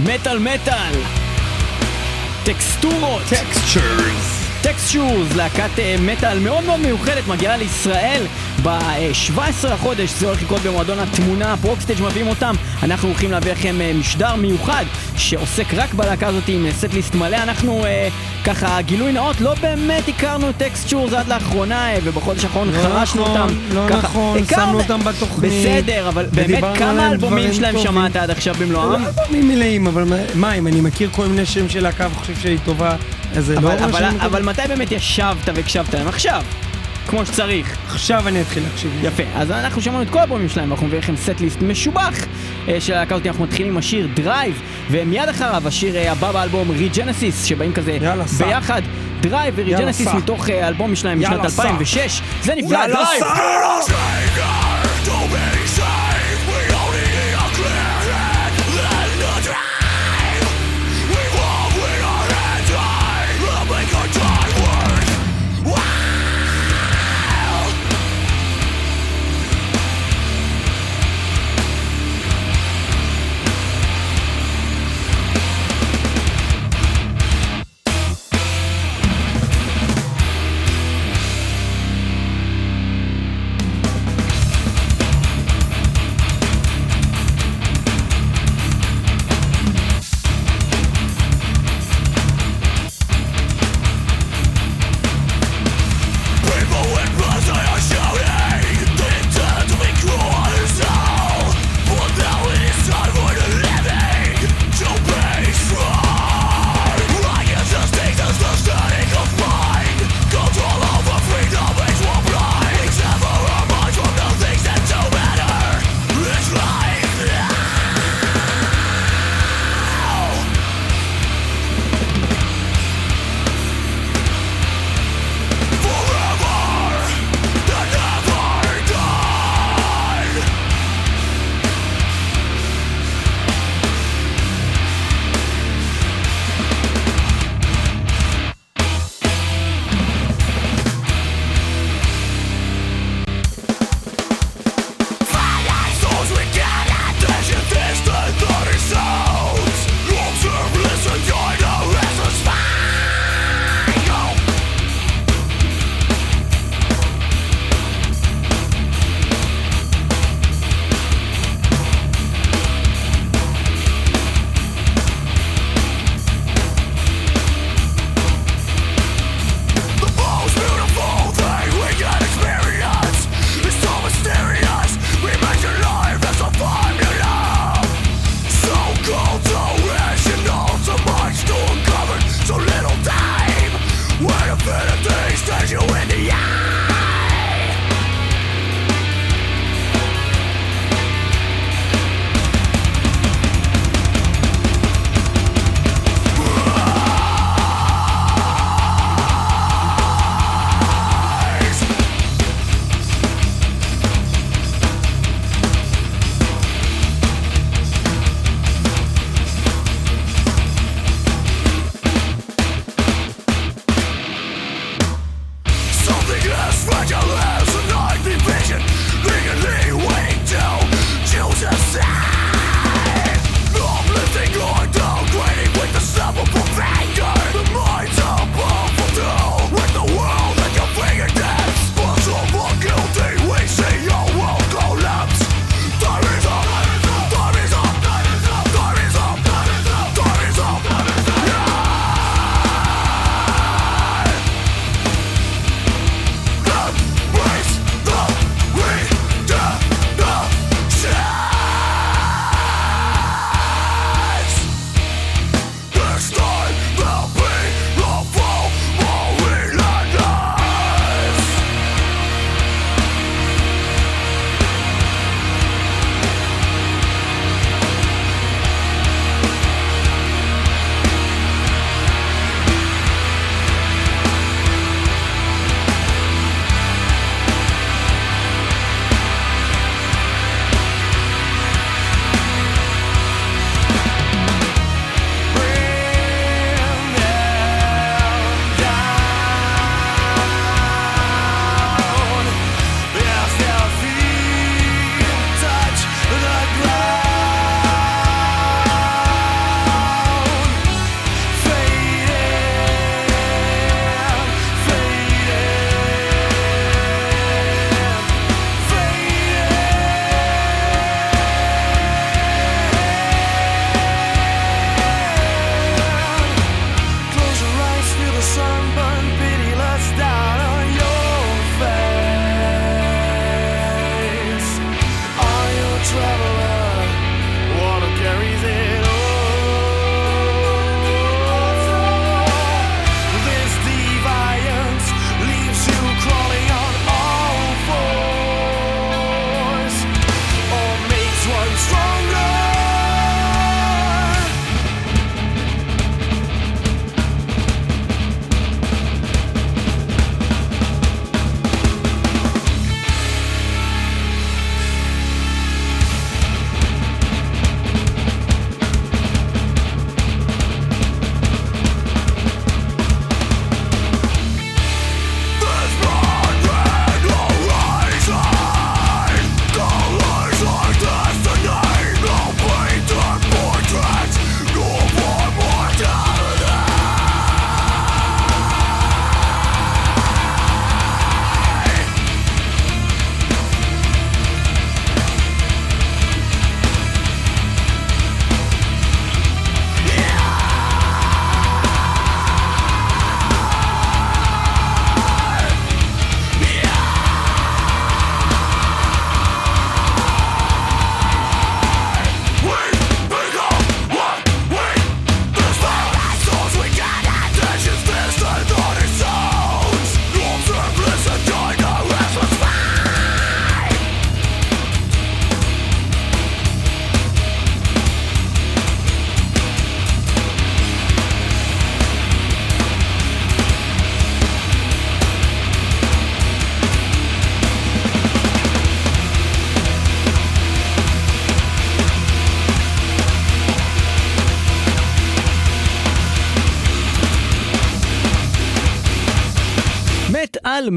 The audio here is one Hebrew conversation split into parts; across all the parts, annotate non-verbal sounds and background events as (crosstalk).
מטאל מטאל. טקסטורות. Textures. Textures, להקת אה, מטאל מאוד מאוד מיוחדת, מגיעה לישראל ב-17 לחודש, זה הולך לקרות במועדון התמונה, Progstage מביאים אותם. אנחנו הולכים להביא לכם אה, משדר מיוחד שעוסק רק בלהקה הזאת עם setlist מלא. אנחנו אה, ככה, גילוי נאות, לא באמת הכרנו Textures עד לאחרונה, אה, ובחודש האחרון לא חרשנו נכון, אותם. לא ככה, נכון, הכרנו- שמנו אותם בתוכנית. בסדר, אבל באמת, כמה אלבומים שלהם טובים. שמעת עד עכשיו במלואם? לא אלבומים מלאים, אבל מה- אם אני מכיר כל מיני שירים של להקה וחושב שהיא טובה, אז זה לא אבל, אבל. אבל מתי באמת ישבת והקשבת להם? עכשיו, כמו שצריך. עכשיו אני אתחיל להקשיב. יפה, אז אנחנו שמענו את כל האלבומים שלהם, אנחנו נביא לכם setlist משובח אה, של הלהקה הזאת, אנחנו מתחילים עם השיר Drive, ומיד אחריו השיר אה, הבא באלבום Regenesis, שבאים כזה יאללה. ביחד, Drive ו Regenesis. מתוך אה, אלבום שלהם משנת יאללה, סע. 2006, זה נפלא, יאללה, Drive!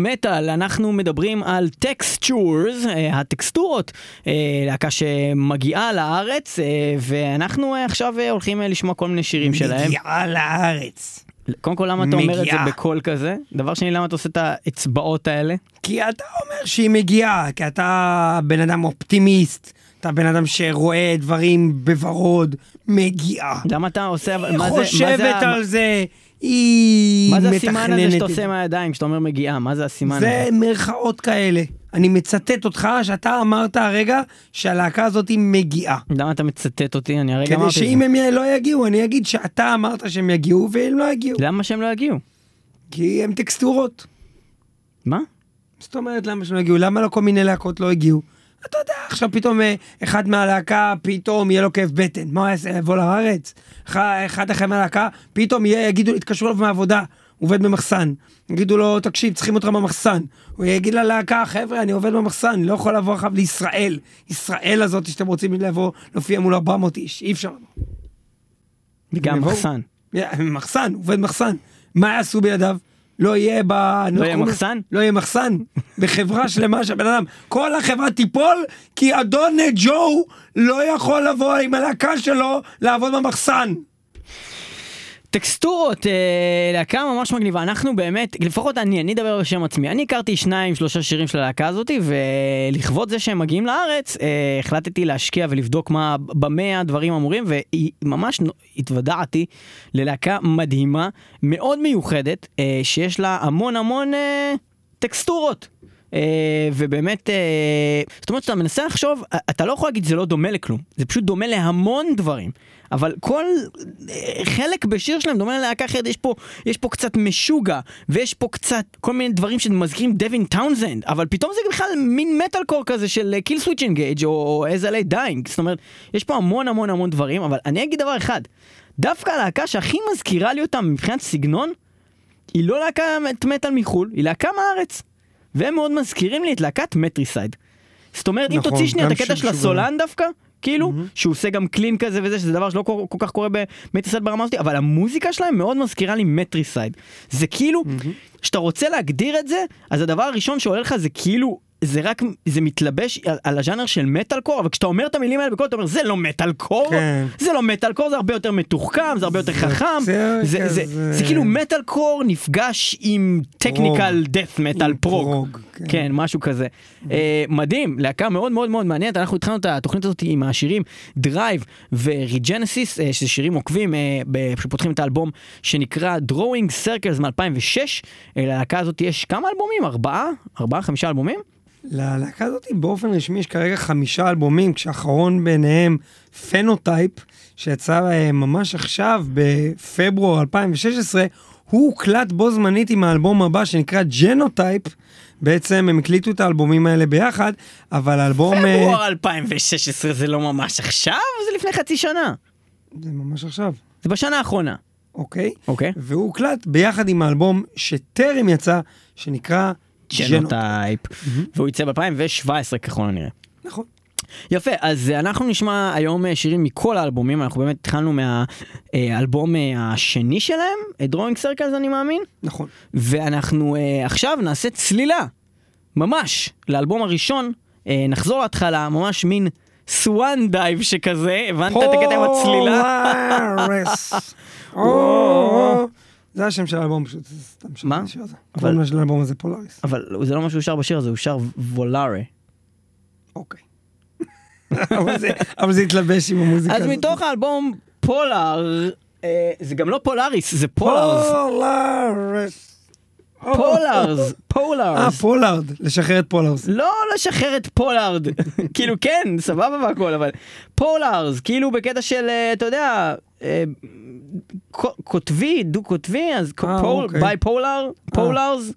מטאל אנחנו מדברים על Textures, הטקסטורות, אה, להקה שמגיעה לארץ, אה, ואנחנו אה, עכשיו אה, הולכים אה, לשמוע כל מיני שירים שלהם. מגיעה לארץ. קודם כל, למה אתה אומר את זה מגיעה. בקול כזה? דבר שני, למה אתה עושה את האצבעות האלה? כי אתה אומר שהיא מגיעה, כי אתה בן אדם אופטימיסט, אתה בן אדם שרואה דברים בוורוד, מגיעה. למה אתה עושה... היא מה זה- מה זה חושבת על זה, היא מה זה מתכננת הסימן הזה שאתה את עושה מהידיים, כשאתה אומר מגיעה? מה זה הסימן זה הזה? מירכאות כאלה. אני מצטט אותך שאתה אמרת הרגע שהלהקה הזאת מגיעה. למה אתה מצטט אותי? אני הרגע כדי אמרתי את שאם זה. הם לא יגיעו, אני אגיד שאתה אמרת שהם יגיעו והם לא יגיעו. למה שהם לא יגיעו? כי הם טקסטורות. מה? זאת אומרת, למה שהם לא הגיעו? למה לא כל מיני להקות לא הגיעו? אתה יודע, עכשיו פתאום אה, אחד מהלהקה, פתאום יהיה לו כאב בטן. מה הוא יעשה? יבוא לארץ? אחד- אחד אחר מהלהקה, פתאום יהיה, יגידו, יתקשרו אליו מהעבודה, הוא עובד במחסן. יגידו לו, תקשיב, צריכים אותך במחסן. הוא יגיד ללהקה, חבר'ה, אני עובד במחסן, אני לא יכול לבוא עכשיו לישראל. ישראל הזאת שאתם רוצים לבוא, להופיע מול 400 איש, אי אפשר לבוא. גם יבואו. מחסן. מחסן, עובד מחסן. מה יעשו בלעדיו? לא יהיה ב... לא יהיה מחסן? לא יהיה מחסן. בחברה שלמה שהבן אדם, כל החברה תיפול, כי אדון ג'ו לא יכול לבוא עם הלהקה שלו לעבוד במחסן. טקסטורות, אה, להקה ממש מגניבה, אנחנו באמת, לפחות אני, אני אדבר בשם עצמי, אני הכרתי שניים שלושה שירים של הלהקה הזאתי ולכבוד זה שהם מגיעים לארץ, אה, החלטתי להשקיע ולבדוק מה, במה הדברים אמורים וממש התוודעתי ללהקה מדהימה, מאוד מיוחדת, אה, שיש לה המון המון אה, טקסטורות. אה, ובאמת, אה, זאת אומרת שאתה מנסה לחשוב, אתה לא יכול להגיד זה לא דומה לכלום, זה פשוט דומה להמון דברים. אבל כל uh, חלק בשיר שלהם דומה ללהקה אחרת, יש פה, יש פה קצת משוגע, ויש פה קצת כל מיני דברים שמזכירים Devin Townsend, אבל פתאום זה בכלל מין מטאל קור כזה של Killswitch Engage או As I Lay Dying, זאת אומרת, יש פה המון המון המון דברים, אבל אני אגיד דבר אחד, דווקא הלהקה שהכי מזכירה לי אותה מבחינת סגנון, היא לא להקה מטאל מחו"ל, היא להקה מהארץ. והם מאוד מזכירים לי את להקת Matricide. זאת אומרת, אם נכון, תוציא שנייה את הקטע של הסולן דווקא, כאילו, שהוא עושה גם clean כזה וזה, שזה דבר שלא כל, כל כך קורה ב Matricide ברמה הזאת, אבל המוזיקה שלהם מאוד מזכירה לי Matricide. זה כאילו, כשאתה רוצה להגדיר את זה, אז הדבר הראשון שעולה לך זה כאילו... זה רק, זה מתלבש על, על הז'אנר של מטאל קור, אבל כשאתה אומר את המילים האלה בקול, אתה אומר, זה לא מטאל קור, כן. זה לא מטאל קור, זה הרבה יותר מתוחכם, זה הרבה יותר חכם, זה זה, זה, כזה- זה כאילו מטאל קור נפגש עם technical death metal prog. כן. כן, משהו כזה. אה, מדהים, להקה מאוד מאוד מאוד מעניינת, אנחנו התחלנו את התוכנית הזאת עם השירים Drive ו Regenesis, שזה שירים עוקבים, אה, ב- שפותחים את האלבום שנקרא Drawing Circles מ-2006. ללהקה הזאת יש כמה אלבומים? ארבעה? ארבעה? חמישה אלבומים? ללהקה הזאת באופן רשמי יש כרגע חמישה אלבומים, כשהאחרון ביניהם Phenotype, שיצא אה, ממש עכשיו בפברואר 2016, הוא הוקלט בו זמנית עם האלבום הבא שנקרא Genotype. בעצם הם הקליטו את האלבומים האלה ביחד, אבל האלבום... אה, פברואר 2016 זה לא ממש עכשיו, זה לפני חצי שנה. זה ממש עכשיו, זה בשנה האחרונה. אוקיי? אוקיי. והוא הוקלט ביחד עם האלבום שטרם יצא, שנקרא Genotype. והוא יצא ב-2017 ככל הנראה. נכון. יפה, אז אה, אנחנו נשמע היום אה, שירים מכל האלבומים, אנחנו באמת התחלנו מהאלבום אה, השני שלהם, Drawing Circles אני מאמין, נכון. ואנחנו אה, עכשיו נעשה צלילה, ממש, לאלבום הראשון, אה, נחזור להתחלה, ממש מין Swan Dive שכזה, הבנת את הקטע עם הצלילה? Polars. (laughs) זה השם של האלבום פשוט, זה סתם שם מה? השיר הזה. אבל- אבל של האלבום הזה Polaris. אבל זה לא מה שהוא שר בשיר הזה, הוא שר וולארה. אוקיי. (laughs) אבל זה- אבל זה התלבש עם המוזיקה אז הזאת. מתוך האלבום Polar, אה, זה גם לא Polaris, זה Polars. (laughs) Polars. Polars, אה, Polars. פולארד, לשחרר את Polars. לא לשחרר את פולארד, (laughs) כאילו כן, סבבה והכל, אבל Polars, כאילו בקטע של, אה, אתה יודע, אה, קוטבי, דו-קוטבי, אז אה. bipolar, Polars,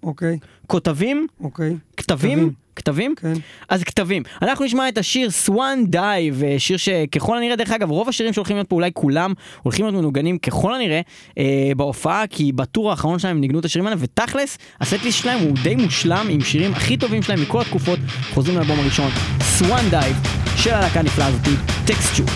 קטבים, אוקיי. קטבים, קטבים, כן. אז קטבים. אנחנו נשמע את השיר Swan Dive, שיר שככל הנראה, דרך אגב, רוב השירים שהולכים להיות פה, אולי כולם, הולכים להיות מנוגנים ככל הנראה אה, בהופעה, כי ב tour האחרון שלהם הם ניגנו את השירים האלה, ותכלס, ה setlist שלהם הוא די מושלם, עם שירים הכי טובים שלהם מכל התקופות, חוזרים לאלבום הראשון, Swan Dive, של הלהקה הנפלאה הזאתי, Textures.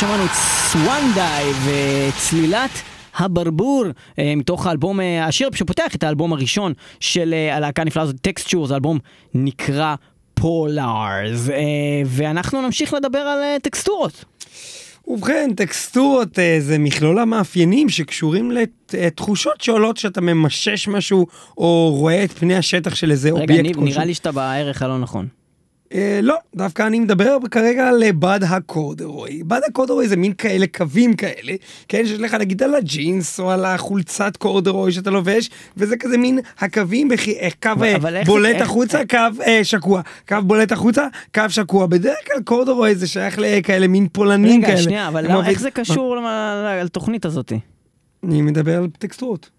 שמענו את Swan Dive צלילת הברבור אה, מתוך האלבום, אה, השיר שפותח את האלבום הראשון של אה, הלהקה הנפלאה הזאת, Textures, האלבום נקרא Polars, ואנחנו נמשיך לדבר על טקסטורות. ובכן, טקסטורות זה מכלול המאפיינים שקשורים לתחושות שעולות שאתה ממשש משהו או רואה את פני השטח של איזה רגע, אובייקט כלשהו. נראה לי שאתה בערך הלא נכון. אה, לא, דווקא אני מדבר כרגע על אה, בד הקורדרוי. בד הקורדרוי זה מין כאלה קווים כאלה, כן, שיש לך נגיד על הג'ינס או על החולצת קורדרוי שאתה לובש, וזה כזה מין הקווים, בכי, אה, קו איך בולט איך- החוצה, קו אה, שקוע. קו בולט החוצה, קו שקוע. בדרך כלל קורדרוי זה שייך לכאלה מין פולנים כאלה. רגע, שנייה, אבל למה- אוהבים- איך זה קשור לתוכנית הזאת? אני מדבר על טקסטורות.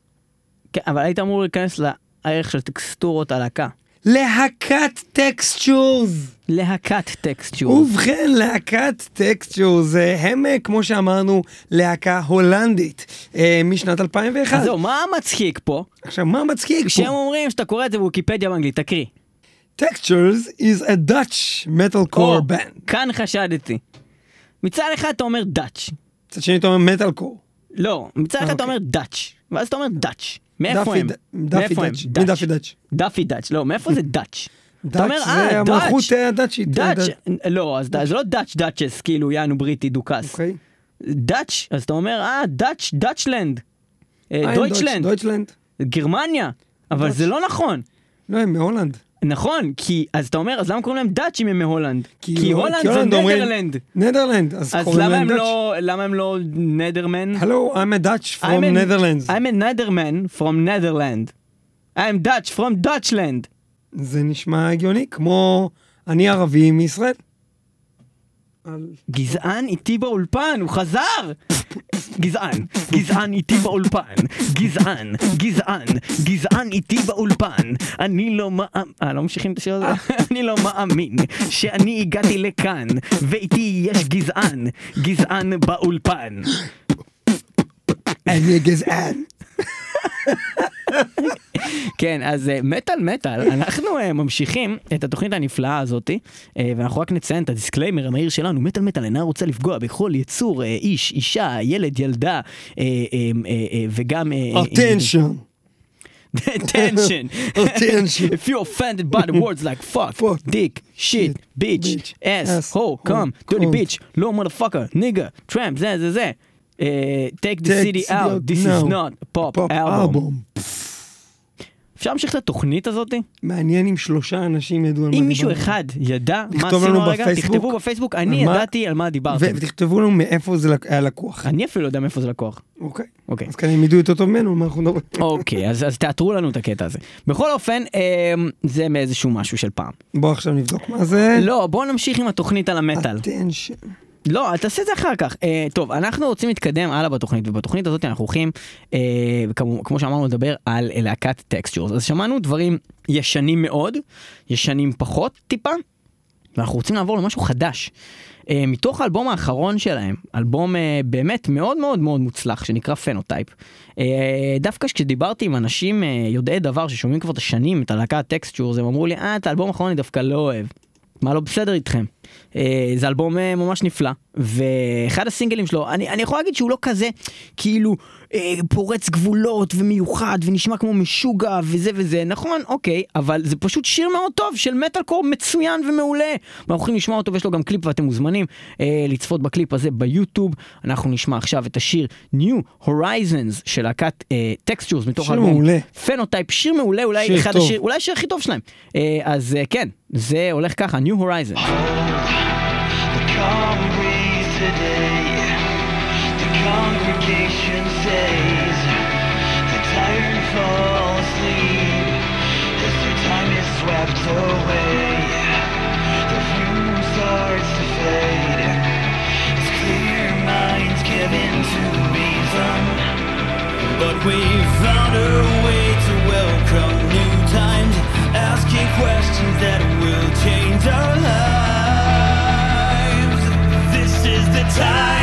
כן, אבל היית אמור להיכנס לערך של טקסטורות הלהקה. להקת Textures. להקת Textures. ובכן, להקת Textures, הם, אה, כמו שאמרנו, להקה הולנדית אה, משנת 2001. אז זהו, מה מצחיק פה? עכשיו, מה מצחיק כשהם פה? אומרים שאתה קורא את זה בוויקיפדיה באנגלית, תקריא. Textures is a Dutch metalcore או, band. כאן חשדתי. מצד אחד אתה אומר Dutch. מצד שני אתה אומר מטאלקור. לא, מצד אחד אתה אוקיי. אומר דאץ'. ואז אתה אומר דאץ'. מאיפה הם? דאפי? דאץ'. מי דאפי דאץ'? דאפי דאץ'. לא, מאיפה זה דאץ'? דאץ' זה אה, המלכות הדאצ'ית. אה, דאץ'. לא, זה לא דאץ' דאצ'ס, כאילו יענו בריטי דוכס. אוקיי. דאץ', אז אתה אומר, אה, דאץ', דאצ'לנד. אה, דויטשלנד. גרמניה. אבל. זה לא נכון. לא, הם מהולנד. נכון, כי, אז אתה אומר, אז למה קוראים להם דאצ'ים הם מהולנד? כי הו- הולנד כי זה נדרלנד. נדרלנד. אז אז קוראים להם הם דאץ'. לא, למה הם לא נדרמן? Hello, I'm a Dutch from I'm Netherlands. I'm a Netherman from Netherland. I'm Dutch from Dutchland. זה נשמע הגיוני, כמו אני ערבי מישראל. על- גזען איתי באולפן, הוא חזר! גזען, גזען איתי באולפן, גזען, גזען, גזען איתי באולפן. אני לא מאמין, אה, לא ממשיכים את השיר הזה? (laughs) אני לא מאמין שאני הגעתי לכאן, ואיתי יש גזען, גזען באולפן. אני גזען. (laughs) כן, אז אה, מטאל מטאל, אנחנו אה, ממשיכים את התוכנית הנפלאה הזאתי, אה, ואנחנו רק נציין את ה disclaimer המהיר שלנו, מטאל מטאל אינה רוצה לפגוע בכל יצור, איש, אישה, ילד, ילדה, וגם... אה, attention. attention. (laughs) attention. If you're offended by the words like fuck, Fuck, dick, shit, bitch, bitch, ass, ass, hoe, cum, hoe, dirty bitch, low motherfucker, nigga, tramp, זה, זה, זה. אה, take the city out, this is not a pop album. אפשר להמשיך את התוכנית הזאתי? מעניין אם שלושה אנשים ידעו על מה אם מישהו דיברנו. אחד ידע מה עשינו הרגע. תכתבו בפייסבוק, אני ידעתי על מה דיברתם. ותכתבו לנו מאיפה זה היה לקוח. אני אפילו לא יודע מאיפה זה לקוח. אוקיי. אוקיי. אז כנראה הם ידעו יותר טוב ממנו מה אנחנו מדברים. אוקיי, אז תאתרו לנו את הקטע הזה. בכל אופן, אמ, זה מאיזשהו משהו של פעם. בוא עכשיו נבדוק מה זה. לא, בואו נמשיך עם התוכנית על המטאל. לא, תעשה את זה אחר כך. אה, טוב, אנחנו רוצים להתקדם הלאה בתוכנית, ובתוכנית הזאת אנחנו הולכים, אה, כמו, כמו שאמרנו, לדבר על להקת Textures. אז שמענו דברים ישנים מאוד, ישנים פחות טיפה, ואנחנו רוצים לעבור למשהו חדש. אה, מתוך האלבום האחרון שלהם, אלבום אה, באמת מאוד מאוד מאוד מוצלח, שנקרא Phenotype. אה, דווקא כשדיברתי עם אנשים אה, יודעי דבר ששומעים כבר את השנים, את הלהקת Textures, הם אמרו לי, אה, את האלבום האחרון אני דווקא לא אוהב. מה לא בסדר איתכם? אה, זה אלבום אה, ממש נפלא, ואחד הסינגלים שלו, אני, אני יכול להגיד שהוא לא כזה כאילו אה, פורץ גבולות ומיוחד ונשמע כמו משוגע וזה וזה, נכון, אוקיי, אבל זה פשוט שיר מאוד טוב של מטאל קור מצוין ומעולה. ואנחנו הולכים לשמוע אותו ויש לו גם קליפ ואתם מוזמנים אה, לצפות בקליפ הזה ביוטיוב. אנחנו נשמע עכשיו את השיר New Horizons של להקת אה, Textures מתוך שיר האלבום. מעולה. Phenotype, שיר מעולה, אולי שיר אחד טוב. השיר, אולי השיר הכי טוב שלהם. אה, אז אה, כן, זה הולך ככה, New Horizons. The congregation says the tired fall asleep as their time is swept away. The starts to fade as clear minds give in to reason. But we found a way to welcome new times, asking questions that will change our lives. This is the time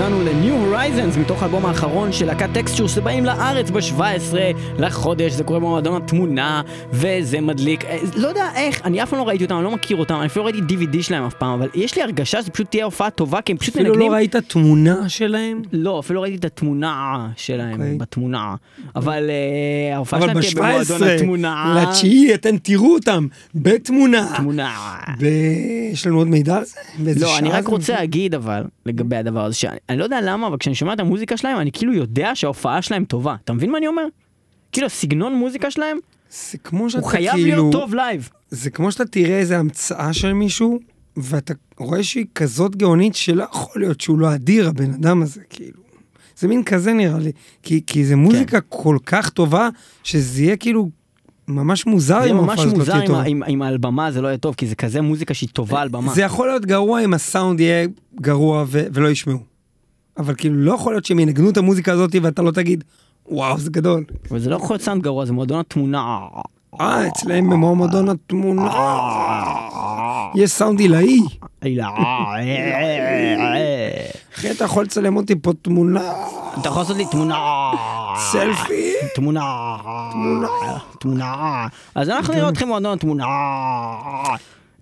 אנחנו האזנו Horizons מתוך האלבום האחרון של להקת טקסטור שבאים לארץ ב-17 לחודש, זה קורה במועדון התמונה וזה מדליק, אה, לא יודע איך, אני אף פעם לא ראיתי אותם, אני לא מכיר אותם, אני אפילו לא ראיתי DVD שלהם אף פעם, אבל יש לי הרגשה שזה פשוט תהיה הופעה טובה כי הם פשוט אפילו מנגנים. לא ראית תמונה שלהם? לא, אפילו לא ראיתי את התמונה שלהם אוקיי. בתמונה, אבל אה, ההופעה אבל שלהם תהיה במועדון ב-17 התמונה. לתשיעי אתם תראו אותם בתמונה. תמונה. ב- יש לנו עוד מידע על זה? לא, אני רק? רוצה להגיד אבל, לגבי הדבר הזה, שאני אני לא יודע למה, אבל כשאני שומע את המוזיקה שלהם, אני כאילו יודע שההופעה שלהם טובה. אתה מבין מה אני אומר? כאילו, הסגנון מוזיקה שלהם, זה כמו שאתה הוא חייב כאילו... להיות טוב לייב. זה כמו שאתה תראה איזה המצאה של מישהו, ואתה רואה שהיא כזאת גאונית שלא יכול להיות שהוא לא אדיר, הבן אדם הזה, כאילו. זה מין כזה נראה לי. כי, כי זה מוזיקה כן. כל כך טובה, שזה יהיה כאילו ממש מוזר זה אם ממש ההופעה הזאת לא מוזר תהיה עם ה- טובה. עם- עם על במה, זה לא יהיה טוב, כי זה כזה מוזיקה שהיא טובה על במה. זה יכול להיות גרוע אם הסאונד יהיה גרוע ו- ולא ישמעו. אבל כאילו לא יכול להיות שהם ינגנו את המוזיקה הזאת ואתה לא תגיד, וואו, זה גדול. אבל זה לא יכול להיות סאונד גרוע, זה מועדון התמונה. אה, אצלהם במועמדון התמונה. יש סאונד עילאי. אחי, אתה יכול לצלם אותי פה תמונה, אתה יכול לעשות לי תמונה. סלפי. תמונה. תמונה. תמונה. אז אנחנו נראה אתכם מועדון התמונה.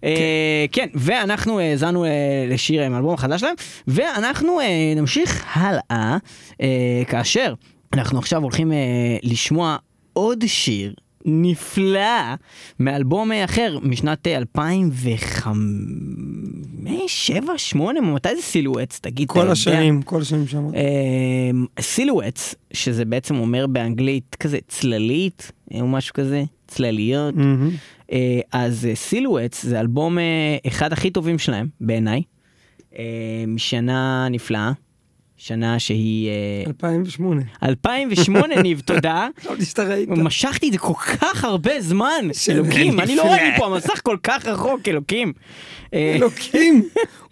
אה, כן, ואנחנו האזנו אה, לשיר אה, מהאלבום החדש שלהם, ואנחנו אה, נמשיך הלאה, אה, כאשר אנחנו עכשיו הולכים אה, לשמוע עוד שיר. נפלא מאלבום אה, אחר משנת אה, 2005, 7, 8, מתי זה סילואטס? תגיד, כל יודע? השנים, כל השנים שם. סילואטס, שזה בעצם אומר באנגלית כזה צללית, אה, או משהו כזה, צלליות. מהמם. אה, אז סילואטס זה אלבום אה, אחד הכי טובים שלהם, בעיניי. אה, משנה נפלאה, שנה שהיא... אה, 2008. 2008, ניב, (laughs) תודה. חשבתי שאתה ראית. משכתי את זה כל כך הרבה זמן, אלוקים, אני לא. רואה לי פה (laughs) המסך כל כך רחוק, אלוקים. אה, אלוקים.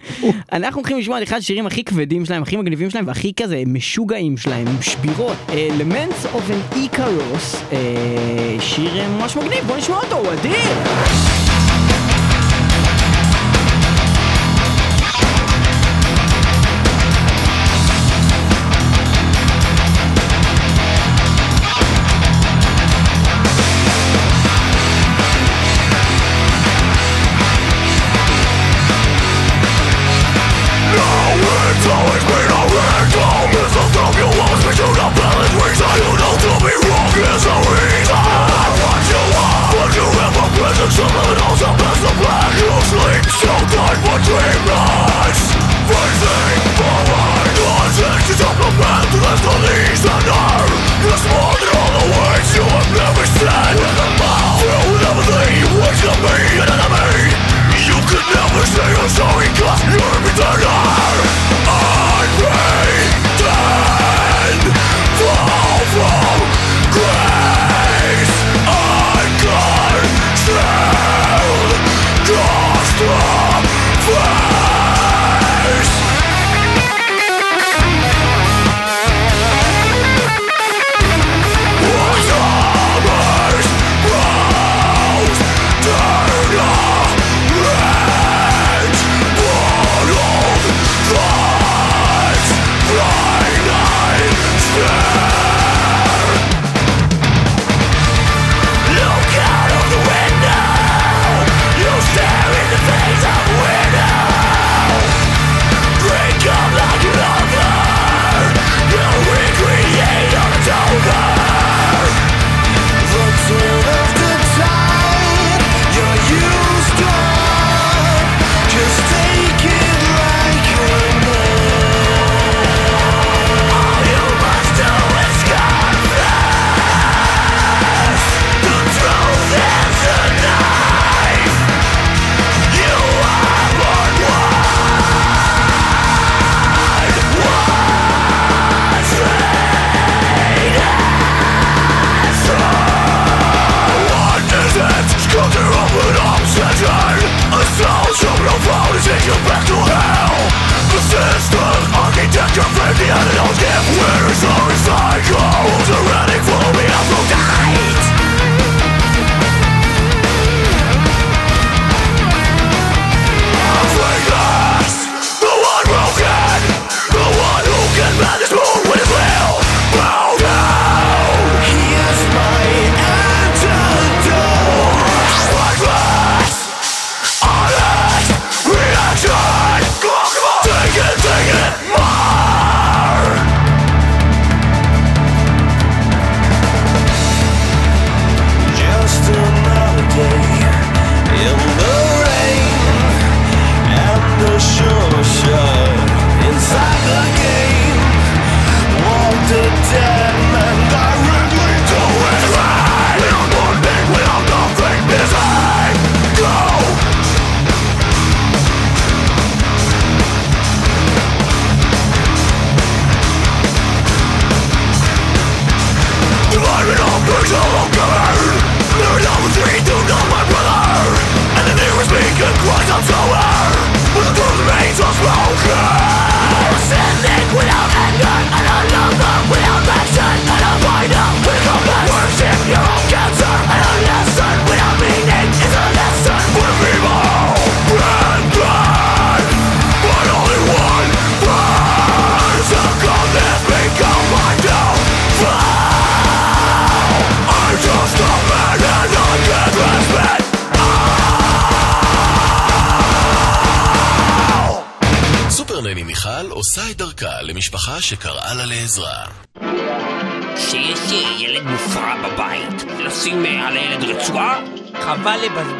(laughs) אנחנו הולכים לשמוע את אחד השירים הכי כבדים שלהם, הכי מגניבים שלהם והכי כזה משוגעים שלהם, שבירות. Elements of an Icarus, אה, שיר אה, ממש מגניב, בוא נשמע אותו, הוא אדיר! dreamer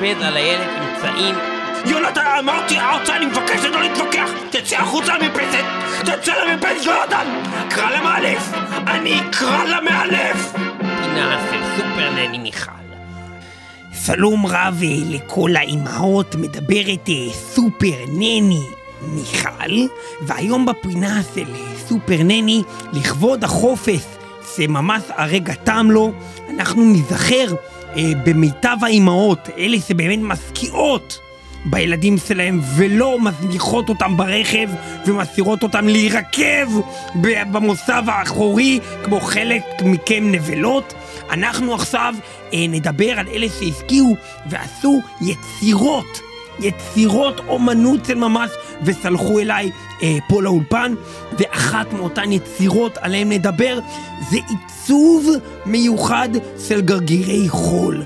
לבזבז על הילד אמצעים. יונתן, אמרתי ארצה, אני מבקש לא להתווכח! תצא החוצה למרפסת! תצא למרפסת, יונתן! קרא למאלף! אני אקרא למאלף! פינה של סופר נני מיכל. שלום רב לכל האימהות, מדברת אה, סופר נני מיכל, והיום בפינה של אה, סופר נני, לכבוד החופש, שממש הרגע תם לו, אנחנו ניזכר אה, במיטב האימהות, אלה שבאמת משקיעות בילדים שלהם ולא מזניחות אותם ברכב ומסירות אותם להירקב במוסב האחורי כמו חלק מכם נבלות. אנחנו עכשיו אה, נדבר על אלה שהשקיעו ועשו יצירות, יצירות אומנות של ממש וסלחו אליי אה, פה לאולפן ואחת מאותן יצירות עליהן נדבר זה עיצוב מיוחד של גרגירי חול.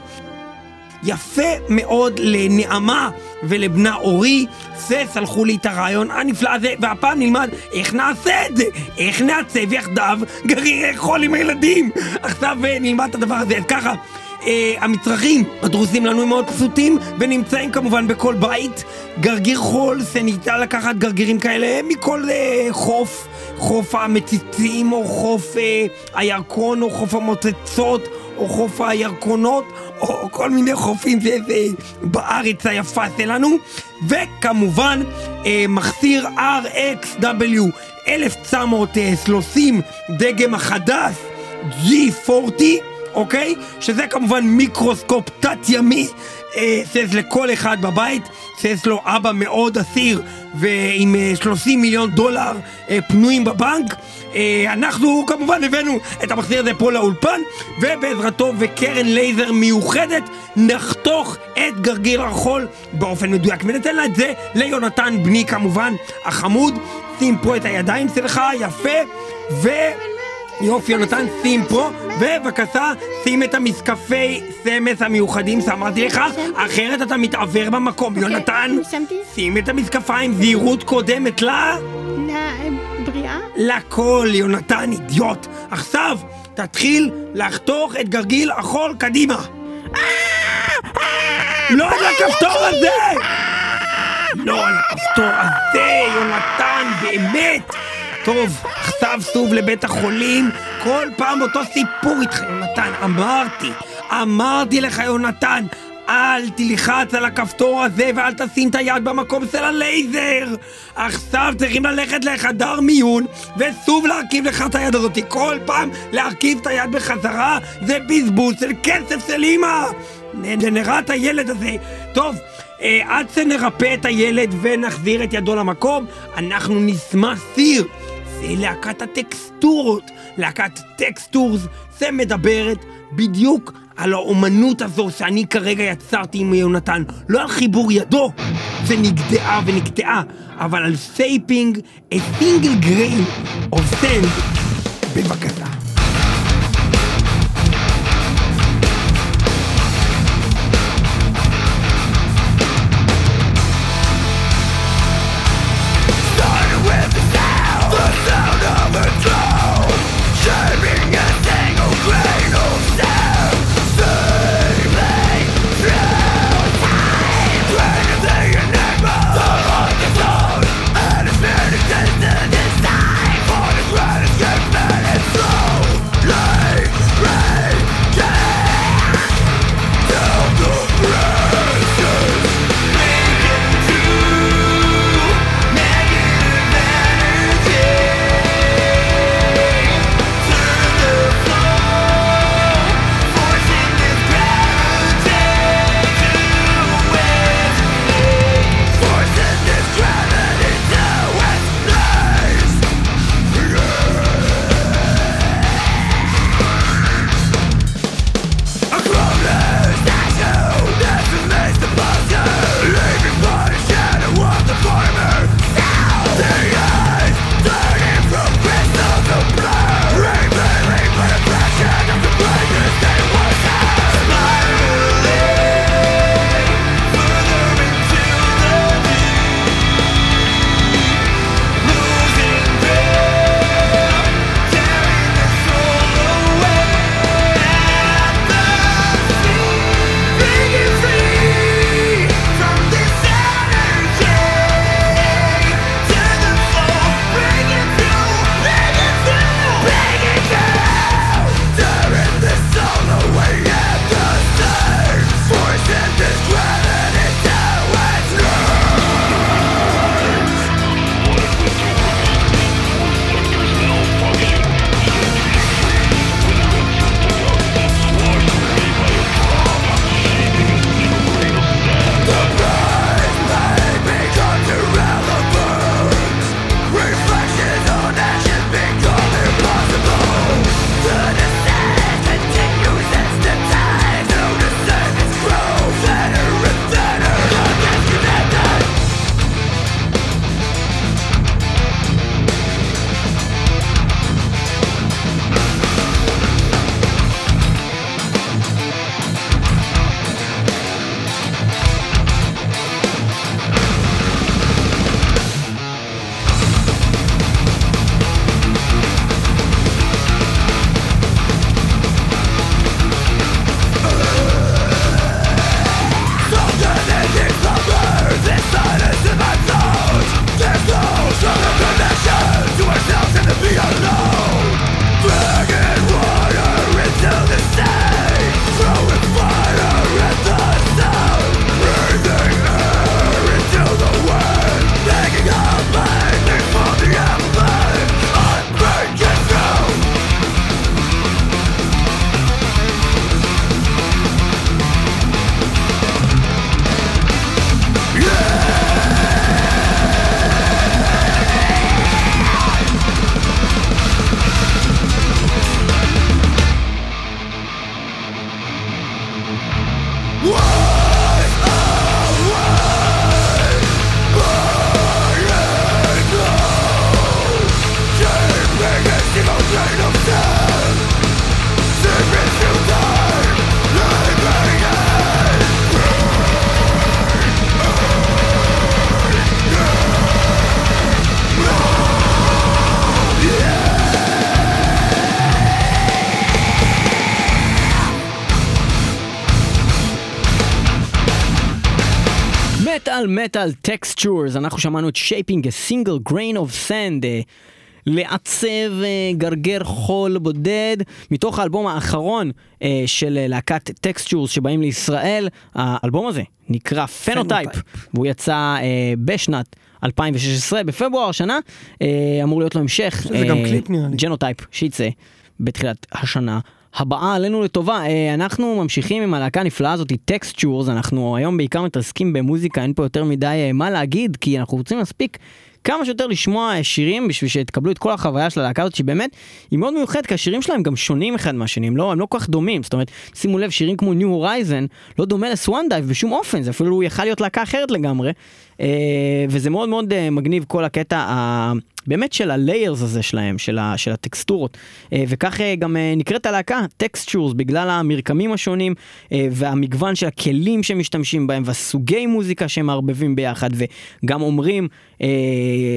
יפה מאוד לנעמה ולבנה אורי, וסלחו לי את הרעיון הנפלא הזה, והפעם נלמד איך נעשה את זה, איך נעצב יחדיו גרעיני חול עם הילדים. עכשיו אה, נלמד את הדבר הזה, אז ככה. אה, המצרכים הדרוזים לנו הם מאוד פשוטים ונמצאים כמובן בכל בית. גרגיר חול שניתן לקחת גרגירים כאלה מכל אה, חוף חוף המציצים או חוף אה, הירקון או חוף המוצצות או חוף הירקונות או כל מיני חופים שיש אה, בארץ היפה שלנו. וכמובן אה, מחסיר RXW 1930 דגם החדש G40 אוקיי? שזה כמובן מיקרוסקופ תת-ימי אה, שיש לכל אחד בבית, שיש לו אבא מאוד עשיר ועם אה, 30 מיליון דולר אה, פנויים בבנק. אה, אנחנו כמובן הבאנו את המחזיר הזה פה לאולפן, ובעזרתו וקרן לייזר מיוחדת נחתוך את גרגיר החול באופן מדויק. וניתן לה את זה ליונתן בני כמובן, החמוד. שים פה את הידיים שלך, יפה, ו... יופי, יונתן, שים פה, ובבקשה, שים את המשקפי שמש המיוחדים שאמרתי לך, אחרת אתה מתעוור במקום. יונתן, שמתי. שים את המשקפיים, זהירות קודמת ל... בריאה? לכל, יונתן, אידיוט. עכשיו, תתחיל לחתוך את גרגיל החול קדימה. לא על הכפתור הזה! לא על הכפתור הזה, יונתן, באמת! טוב, עכשיו שוב לבית החולים, כל פעם אותו סיפור איתך, יונתן. אמרתי, אמרתי לך, יונתן, אל תלחץ על הכפתור הזה ואל תשים את היד במקום של הלייזר! עכשיו צריכים ללכת לחדר מיון ושוב להרכיב לך את היד הזאת. כל פעם להרכיב את היד בחזרה זה בזבוז של כסף של אמא! נראה את הילד הזה. טוב, אה, עד שנרפא את הילד ונחזיר את ידו למקום, אנחנו נשמח סיר. להקת הטקסטורות. להקת Textures, זה מדברת בדיוק על האומנות הזו שאני כרגע יצרתי עם יונתן. לא על חיבור ידו, זה נגדעה ונקטעה, אבל על Shaping a single grain of sand. בבקשה. מטאל Textures, אנחנו שמענו את Shaping a single grain of sand, אה, לעצב אה, גרגר חול בודד, מתוך האלבום האחרון אה, של להקת Textures שבאים לישראל, האלבום הזה נקרא Phenotype, והוא יצא בשנת 2016, בפברואר השנה, אמור להיות לו המשך. Genotype, שיצא בתחילת השנה. הבאה עלינו לטובה, אה, אנחנו ממשיכים עם הלהקה הנפלאה הזאת, Textures, אנחנו היום בעיקר מתעסקים במוזיקה, אין פה יותר מדי אה, מה להגיד, כי אנחנו רוצים להספיק כמה שיותר לשמוע אה, שירים בשביל שתקבלו את כל החוויה של הלהקה הזאת, שבאמת היא מאוד מיוחדת, כי השירים שלהם גם שונים אחד מהשני, הם לא, הם לא כל כך דומים, זאת אומרת, שימו לב, שירים כמו New Horizon לא דומה ל Swandive בשום אופן, זה אפילו יכל להיות להקה אחרת לגמרי, וזה מאוד מאוד מגניב כל הקטע ה... באמת של ה layers הזה שלהם, של, ה, של הטקסטורות. אה, וכך אה, גם אה, נקראת הלהקה Textures, בגלל המרקמים השונים והמגוון של הכלים שהם משתמשים בהם והסוגי מוזיקה שהם מערבבים ביחד, וגם אומרים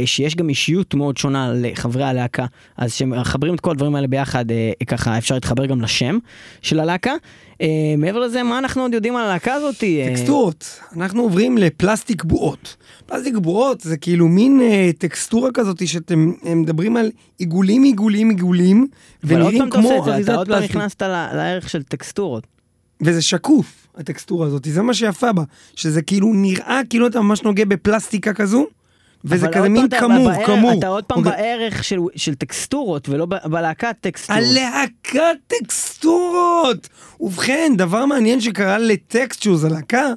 שיש גם אישיות מאוד שונה לחברי הלהקה, אז כשמחברים את כל הדברים האלה ביחד, ככה אפשר להתחבר גם לשם של הלהקה. אה, מעבר לזה, מה אנחנו עוד יודעים על הלהקה הזאת? אה, טקסטורות, אנחנו עוברים לפלסטיק בועות. פלסטיק בועות זה כאילו מין אה, טקסטורה כזאת שאתם הם מדברים על עיגולים עיגולים עיגולים ונראים כמו את זה, אריזת אתה עוד פעם פלסטיק. נכנסת לערך של טקסטורות. וזה שקוף הטקסטורה הזאת זה מה שיפה בה שזה כאילו נראה כאילו אתה ממש נוגע בפלסטיקה כזו. וזה כזה מין כמור כמור. אתה עוד פעם אוקיי. בערך של, של טקסטורות ולא בלהקת טקסטורות. הלהקת טקסטורות! ובכן, דבר מעניין שקרה ל Textures הלהקה,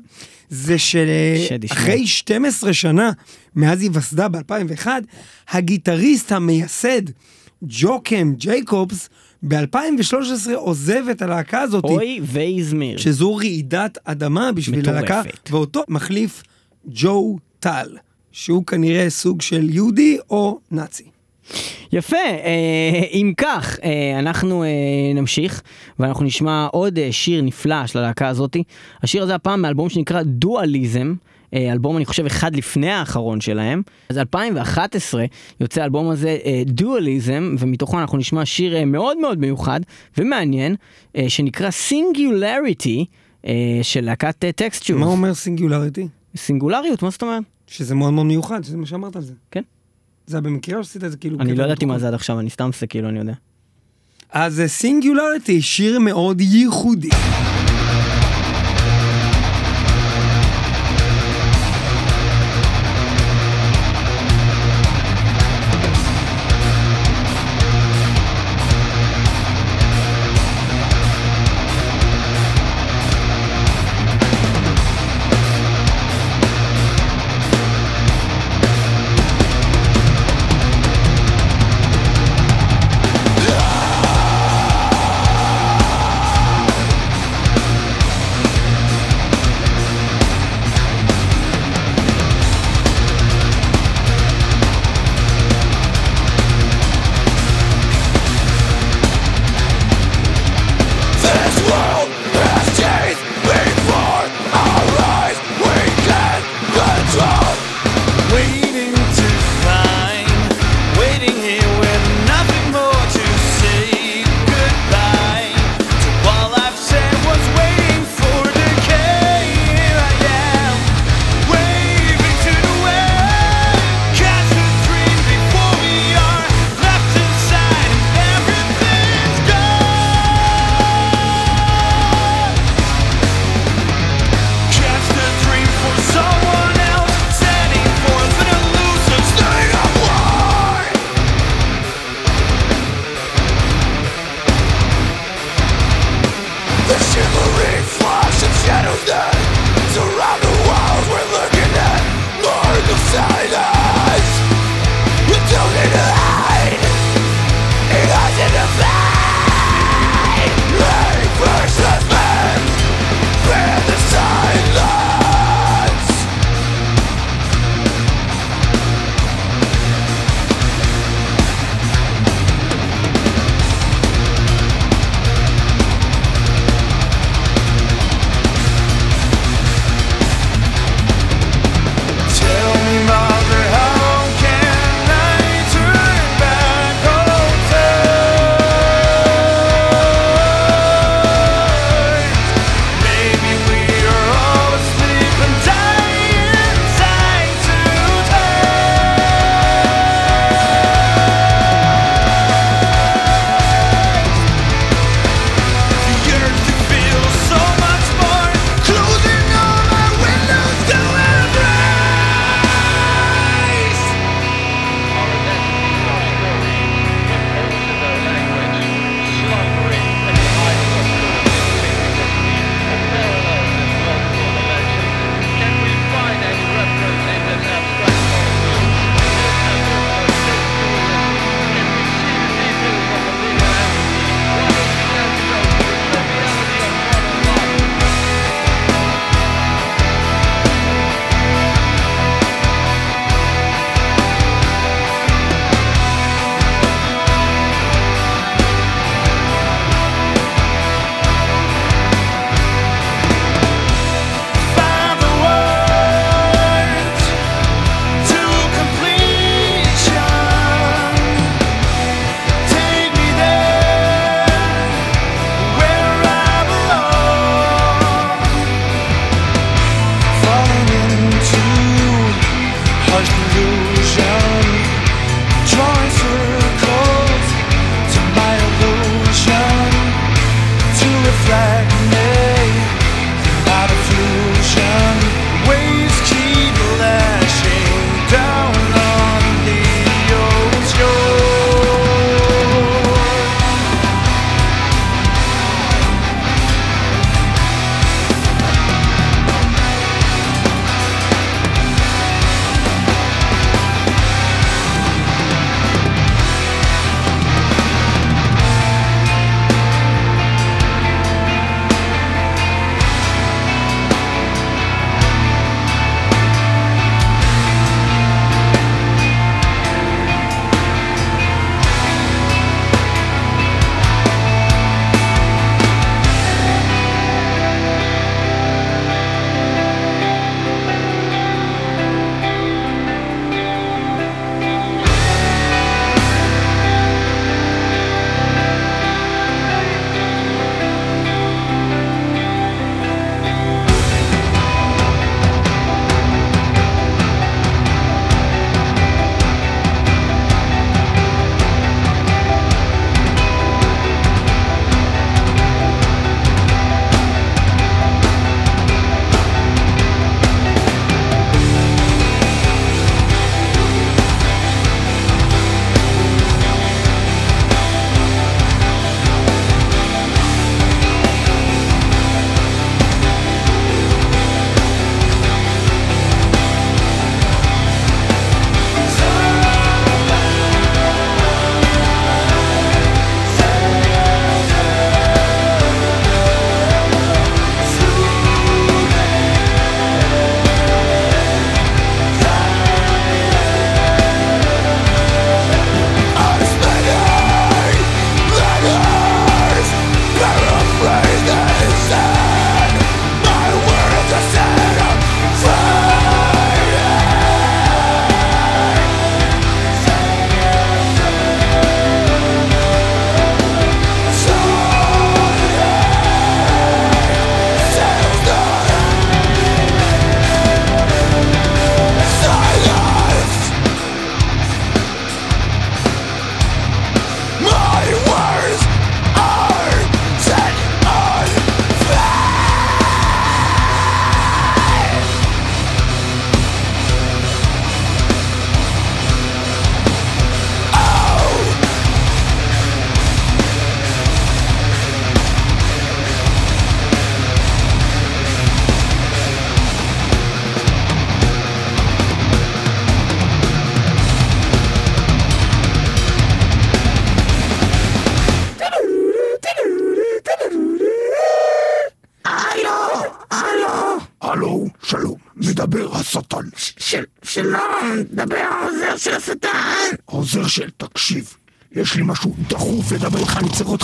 זה. שאחרי 12 שנה מאז היווסדה ב-2001, הגיטריסט המייסד ג'וקם ג'ייקובס ב-2013 עוזב את הלהקה הזאת, אוי ויזמיר. שזו רעידת אדמה בשביל מטורפת. הלהקה, ואותו מחליף ג'ו טל, שהוא כנראה סוג של יהודי או נאצי. יפה, אה, אם כך, אה, אנחנו אה, נמשיך ואנחנו נשמע עוד שיר נפלא של הלהקה הזאתי. השיר הזה הפעם מאלבום שנקרא דואליזם. אלבום אני חושב אחד לפני האחרון שלהם. אז 2011 יוצא האלבום הזה דואליזם ומתוכו אנחנו נשמע שיר מאוד מאוד מיוחד ומעניין שנקרא סינגולריטי של להקת טקסטשור. מה אומר סינגולריטי? סינגולריות, מה זאת אומרת? שזה מאוד מאוד מיוחד, שזה מה שאמרת על זה. כן. זה היה במקרה או שעשית את זה כאילו... אני לא ידעתי? מה זה עד עכשיו, אני סתם עושה כאילו אני יודע. אז סינגולריטי, שיר מאוד ייחודי. around the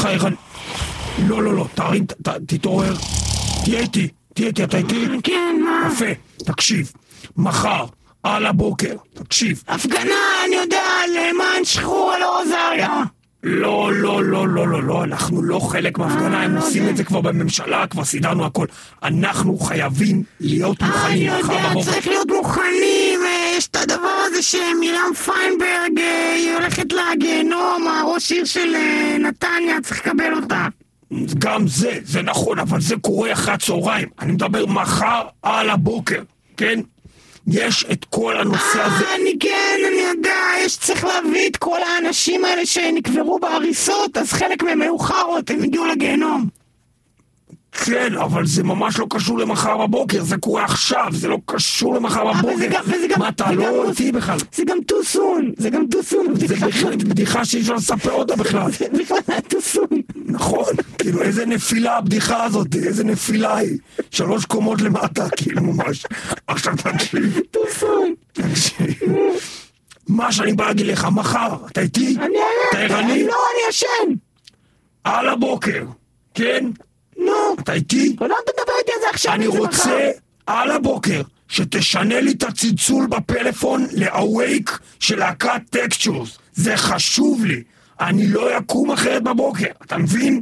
אני צריך אותך ערן... לא, לא, לא, תרים, תתעורר. תהיה איתי, תהיה איתי, אתה איתי? כן, מה? יפה, תקשיב, מחר, על הבוקר, תקשיב. הפגנה, אני יודע, למען שחרור על רוזריה. לא, לא, לא, לא, לא, לא, אנחנו לא חלק מההפגנה, הם עושים את זה כבר בממשלה, כבר סידרנו הכל. אנחנו חייבים להיות אני מוכנים מחר יודע, בבוקר. צריך להיות מוכנים, אה, הזה שמרים פיינברג, אה, היא הולכת לגיהנום, הראש עיר של אה, נתניה, צריך לקבל אותה. גם זה, זה נכון, אבל זה קורה אחרי הצהריים. אני מדבר מחר על הבוקר, כן? יש את כל הנושא הזה. אה, אני כן, אני יודע, יש צריך להביא את כל האנשים האלה שנקברו בהריסות, אז חלק מהם היו חארות, הם הגיעו לגיהנום. כן, אבל זה ממש לא קשור למחר בבוקר, זה קורה עכשיו, זה לא קשור למחר בבוקר. זה גם, וזה גם, מה, אתה זה לא גם- איתי בכלל? זה גם too soon, זה גם too soon, זה בדיחה בכלל בדיחה שאי אפשר לספר אותה בכלל. זה בכלל too soon. נכון, כאילו איזה נפילה הבדיחה הזאת, איזה נפילה היא. שלוש קומות למטה, כאילו ממש. עכשיו תקשיב, too soon. תקשיב. מה שאני בא להגיד לך, מחר, אתה איתי? אני ערני? לא, אני ישן. על הבוקר, כן? נו, אתה איתי? לא תדבר איתי על זה עכשיו. אני. רוצה על הבוקר שתשנה לי את הצלצול בפלאפון ל-Awake של להקת Textures. זה חשוב לי. אני לא אקום אחרת בבוקר, אתה מבין?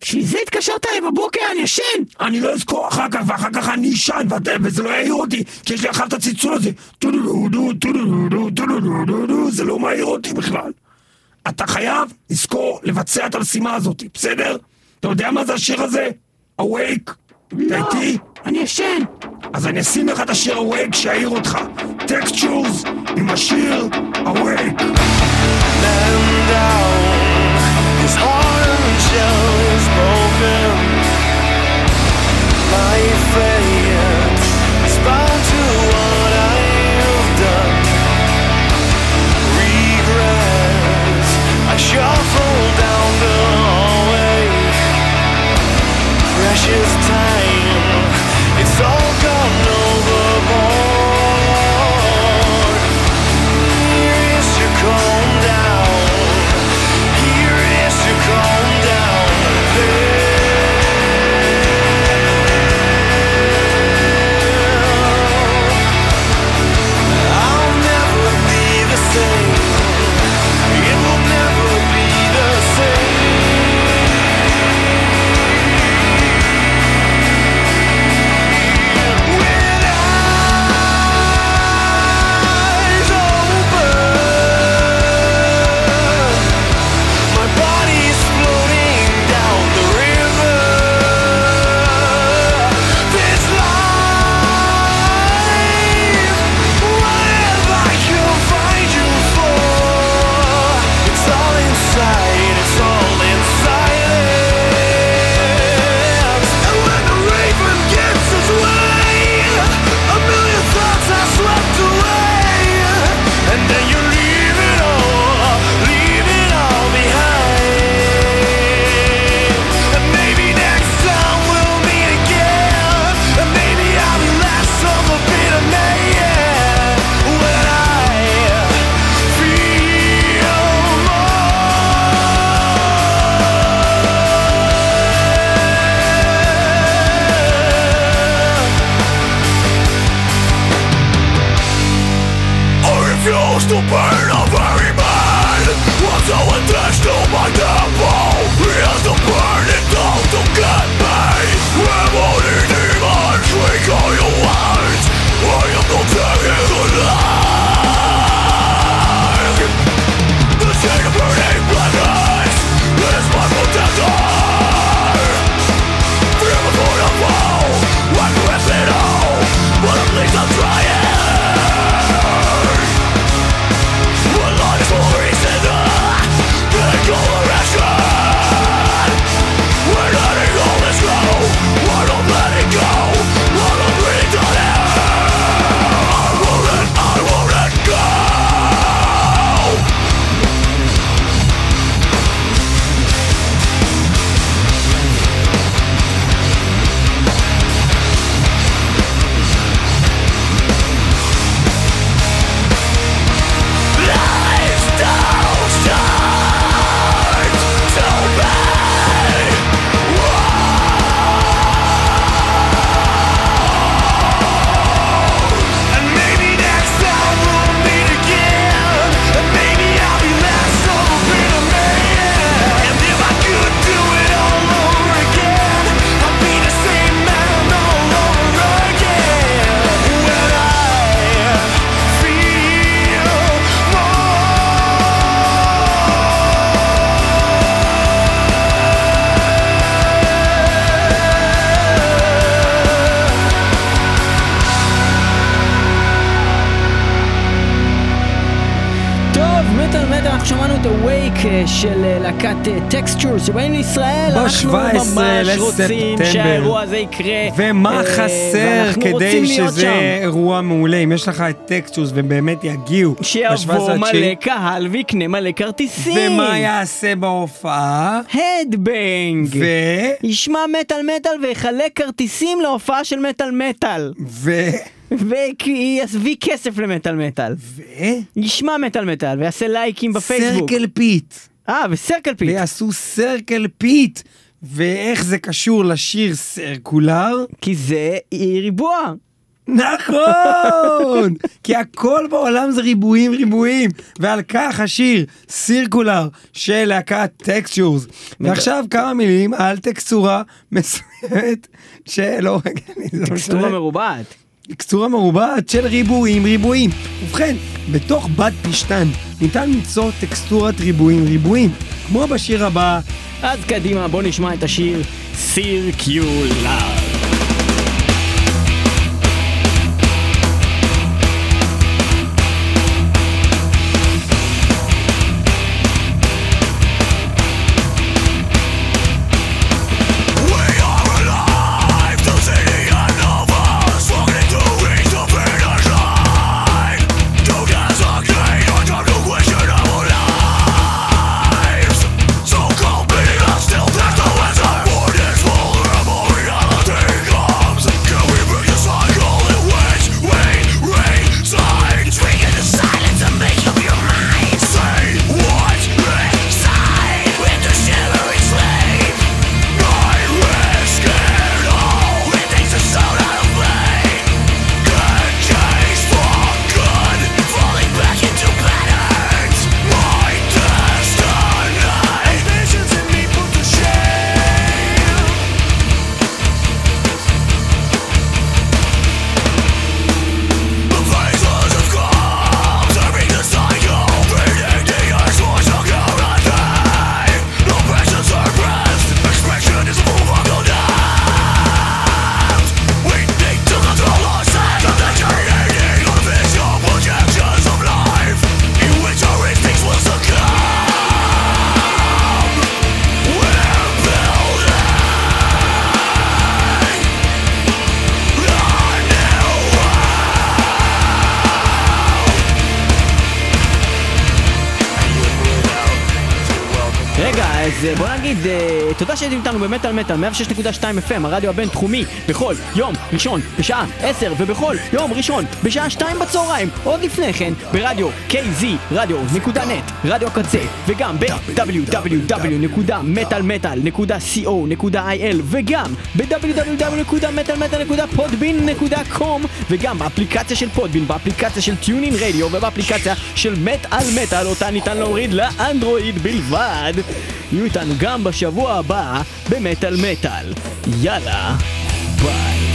בשביל זה התקשרת אליי בבוקר, אני ישן. אני לא אזכור אחר כך, ואחר כך אני אשן, וזה לא יעיר אותי, כי יש לי אחר את הצלצול הזה. זה לא מעיר אותי בכלל. אתה חייב לזכור לבצע את המשימה הזאת, בסדר? אתה יודע מה זה השיר הזה? Awake? אתה איתי? אני ישן. אז אני אשים לך את השיר Awake שיעיר אותך. Textures עם השיר Awake. His heart and shell is broken. My fate Precious time, להקת Textures שבאים לישראל, אנחנו ב-17 ממש רוצים. שהאירוע הזה יקרה. ומה אה, חסר כדי שזה. אירוע מעולה? אם יש לך את Textures והם באמת יגיעו. שיבוא ב-17 מלא קהל ויקנה מלא כרטיסים. ומה יעשה בהופעה? Headbang. ו... ישמע מטאל מטאל ויחלק כרטיסים להופעה של מטאל מטאל. ו... ויביא כסף למטאל מטאל. ו... ישמע מטאל מטאל ויעשה לייקים בפייסבוק. circle pit. אה, ו circle pit. ויעשו circle pit. ואיך זה קשור לשיר Circular? כי זה ריבוע. נכון! (laughs) כי הכל בעולם זה ריבועים ריבועים, ועל כך השיר Circular של להקת Textures. ועכשיו כמה מילים על טקסטורה מסוימת שלא, רגע, (laughs) אני לא טקסטורה. מרובעת. טקסטורה מרובעת של ריבועים ריבועים. ובכן, בתוך בד פשטן ניתן למצוא טקסטורת ריבועים ריבועים, כמו בשיר הבא, אז קדימה, בוא נשמע את השיר סירקיולר. בוא נגיד, אה, תודה שהייתם איתנו במטאל מטאל 106.2 FM, הרדיו הבינתחומי, בכל יום ראשון בשעה 10 ובכל יום ראשון בשעה 2 בצהריים. עוד לפני כן, ברדיו KZ, רדיו נקודה נט, רדיו הקצה, וגם ב-www.metalmetal.co.il וגם ב-www.metalmetal.podbean.com וגם באפליקציה של פודבין, באפליקציה של טיונין רדיו ובאפליקציה של מטאל מטאל, אותה ניתן להוריד לאנדרואיד בלבד. יהיו איתנו גם בשבוע הבא במטאל מטאל. יאללה, ביי.